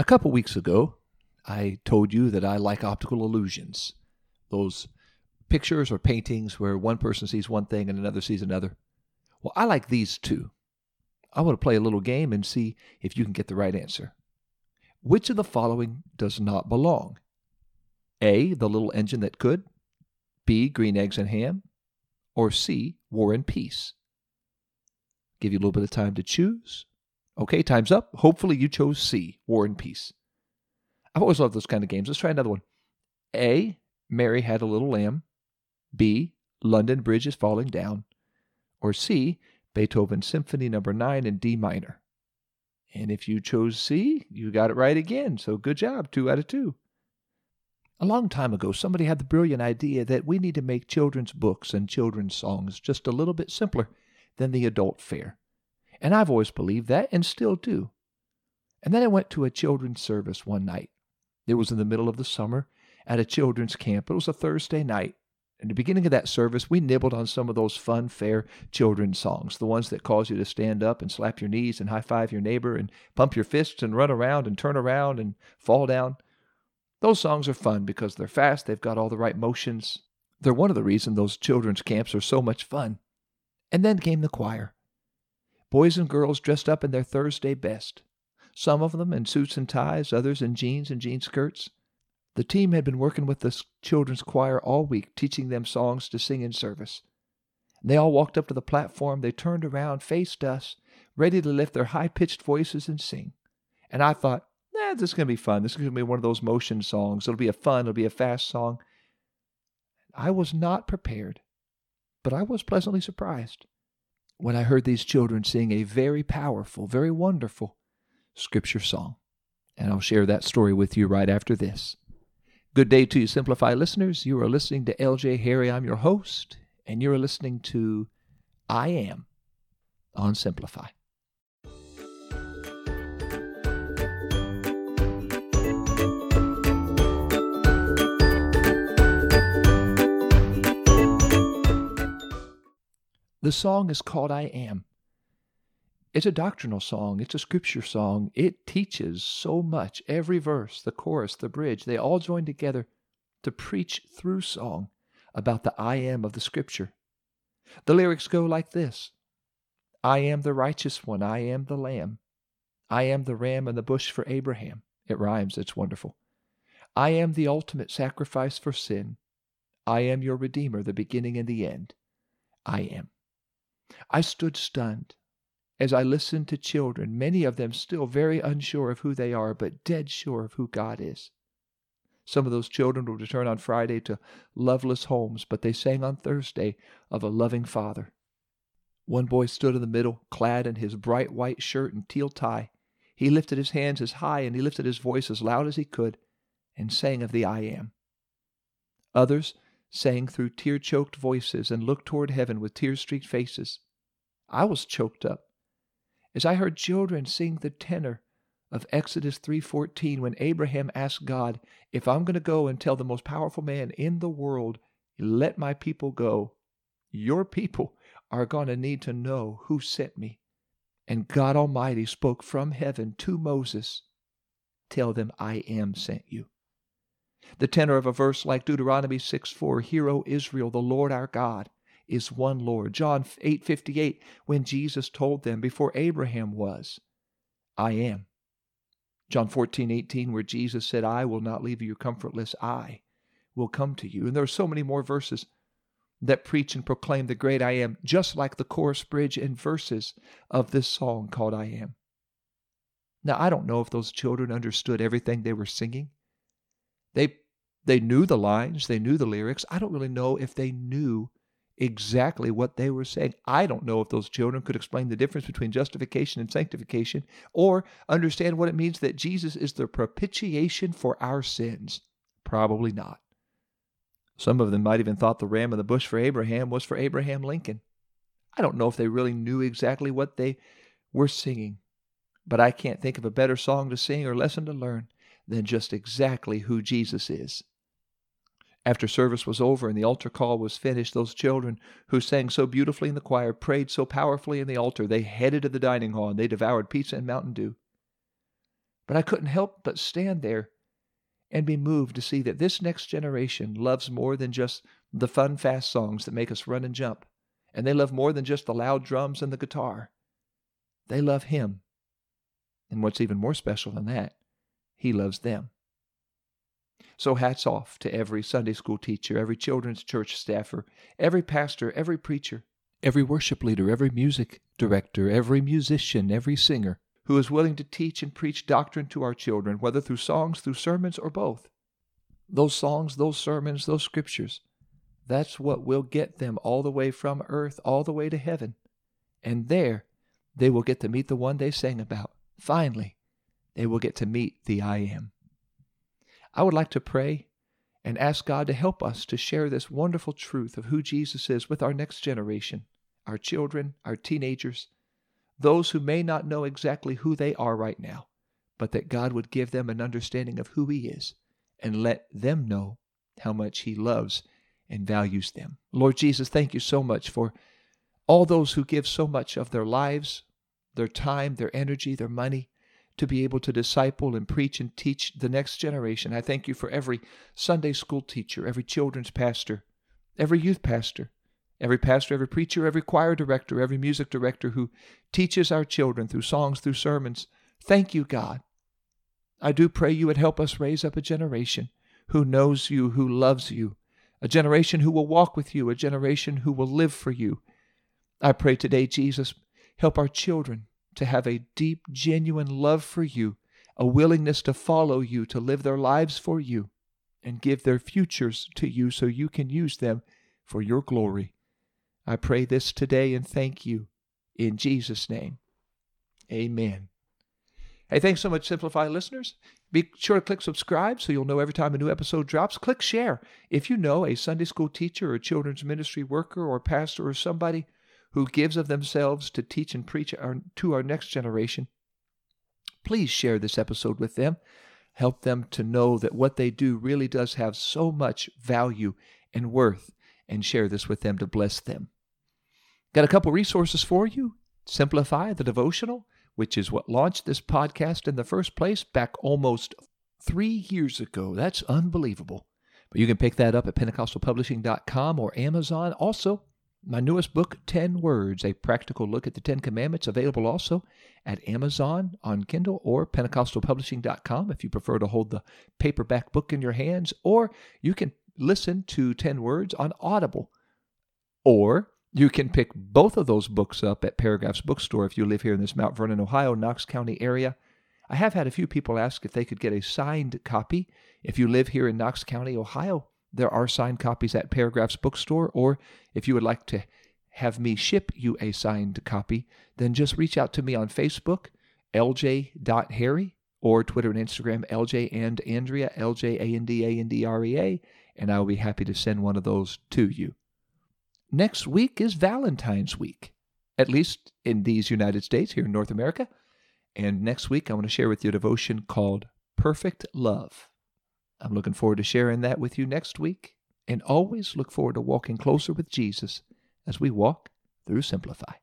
A couple weeks ago, I told you that I like optical illusions. Those pictures or paintings where one person sees one thing and another sees another. Well, I like these too. I want to play a little game and see if you can get the right answer. Which of the following does not belong? A. The little engine that could. B. Green eggs and ham. Or C. War and peace. Give you a little bit of time to choose. Okay, time's up. Hopefully you chose C, War and Peace. I've always loved those kind of games. Let's try another one. A, Mary had a little lamb. B, London Bridge is falling down. Or C, Beethoven Symphony Number no. 9 in D minor. And if you chose C, you got it right again. So good job, two out of two. A long time ago, somebody had the brilliant idea that we need to make children's books and children's songs just a little bit simpler than the adult fare. And I've always believed that and still do. And then I went to a children's service one night. It was in the middle of the summer at a children's camp. It was a Thursday night. In the beginning of that service, we nibbled on some of those fun, fair children's songs, the ones that cause you to stand up and slap your knees and high five your neighbor and pump your fists and run around and turn around and fall down. Those songs are fun because they're fast, they've got all the right motions. They're one of the reasons those children's camps are so much fun. And then came the choir boys and girls dressed up in their Thursday best, some of them in suits and ties, others in jeans and jean skirts. The team had been working with the children's choir all week, teaching them songs to sing in service. They all walked up to the platform. They turned around, faced us, ready to lift their high pitched voices and sing. And I thought, eh, this is going to be fun. This is going to be one of those motion songs. It'll be a fun, it'll be a fast song. I was not prepared, but I was pleasantly surprised when I heard these children sing a very powerful, very wonderful scripture song. And I'll share that story with you right after this. Good day to you, Simplify listeners. You are listening to LJ Harry. I'm your host, and you're listening to I Am on Simplify. The song is called I Am. It's a doctrinal song, it's a scripture song. It teaches so much. Every verse, the chorus, the bridge, they all join together to preach through song about the I am of the scripture. The lyrics go like this I am the righteous one, I am the lamb. I am the ram in the bush for Abraham. It rhymes, it's wonderful. I am the ultimate sacrifice for sin. I am your Redeemer, the beginning and the end. I am. I stood stunned as I listened to children, many of them still very unsure of who they are, but dead sure of who God is. Some of those children would return on Friday to loveless homes, but they sang on Thursday of a loving Father. One boy stood in the middle, clad in his bright white shirt and teal tie. He lifted his hands as high and he lifted his voice as loud as he could and sang of the I Am. Others sang through tear choked voices and looked toward heaven with tear streaked faces. I was choked up as I heard children sing the tenor of Exodus 3:14 when Abraham asked God, "If I'm going to go and tell the most powerful man in the world, let my people go, your people are going to need to know who sent me." And God Almighty spoke from heaven to Moses, "Tell them I am sent you." The tenor of a verse like Deuteronomy 6 4, Hear, O Israel, the Lord our God is one Lord. John 8:58 when Jesus told them before Abraham was, I am. John 14:18 where Jesus said, I will not leave you comfortless, I will come to you. And there are so many more verses that preach and proclaim the great I am, just like the chorus bridge and verses of this song called I Am. Now, I don't know if those children understood everything they were singing. They they knew the lines, they knew the lyrics. I don't really know if they knew exactly what they were saying. I don't know if those children could explain the difference between justification and sanctification or understand what it means that Jesus is the propitiation for our sins. Probably not. Some of them might even thought the ram in the bush for Abraham was for Abraham Lincoln. I don't know if they really knew exactly what they were singing, but I can't think of a better song to sing or lesson to learn than just exactly who Jesus is. After service was over and the altar call was finished, those children who sang so beautifully in the choir, prayed so powerfully in the altar, they headed to the dining hall and they devoured pizza and Mountain Dew. But I couldn't help but stand there and be moved to see that this next generation loves more than just the fun, fast songs that make us run and jump. And they love more than just the loud drums and the guitar. They love Him. And what's even more special than that, He loves them. So hats off to every Sunday school teacher, every children's church staffer, every pastor, every preacher, every worship leader, every music director, every musician, every singer who is willing to teach and preach doctrine to our children, whether through songs, through sermons, or both. Those songs, those sermons, those scriptures, that's what will get them all the way from earth all the way to heaven. And there, they will get to meet the one they sang about. Finally, they will get to meet the I am. I would like to pray and ask God to help us to share this wonderful truth of who Jesus is with our next generation, our children, our teenagers, those who may not know exactly who they are right now, but that God would give them an understanding of who He is and let them know how much He loves and values them. Lord Jesus, thank you so much for all those who give so much of their lives, their time, their energy, their money to be able to disciple and preach and teach the next generation. I thank you for every Sunday school teacher, every children's pastor, every youth pastor, every pastor, every preacher, every choir director, every music director who teaches our children through songs, through sermons. Thank you, God. I do pray you would help us raise up a generation who knows you, who loves you, a generation who will walk with you, a generation who will live for you. I pray today, Jesus, help our children to have a deep, genuine love for you, a willingness to follow you, to live their lives for you, and give their futures to you so you can use them for your glory. I pray this today and thank you in Jesus' name. Amen. Hey, thanks so much, Simplify listeners. Be sure to click subscribe so you'll know every time a new episode drops. Click share. If you know a Sunday school teacher or children's ministry worker or pastor or somebody who gives of themselves to teach and preach our, to our next generation, please share this episode with them. Help them to know that what they do really does have so much value and worth, and share this with them to bless them. Got a couple resources for you. Simplify the devotional which is what launched this podcast in the first place back almost three years ago. That's unbelievable. But you can pick that up at PentecostalPublishing.com or Amazon. Also, my newest book, 10 Words, a practical look at the Ten Commandments, available also at Amazon on Kindle or PentecostalPublishing.com if you prefer to hold the paperback book in your hands. Or you can listen to 10 Words on Audible. Or you can pick both of those books up at Paragraphs Bookstore if you live here in this Mount Vernon, Ohio, Knox County area. I have had a few people ask if they could get a signed copy. If you live here in Knox County, Ohio, there are signed copies at Paragraphs Bookstore, or if you would like to have me ship you a signed copy, then just reach out to me on Facebook, lj.harry, or Twitter and Instagram, LJ and Andrea, LJ A N D A N D R E A, and I will be happy to send one of those to you. Next week is Valentine's Week, at least in these United States, here in North America. And next week, I want to share with you a devotion called Perfect Love. I'm looking forward to sharing that with you next week, and always look forward to walking closer with Jesus as we walk through Simplify.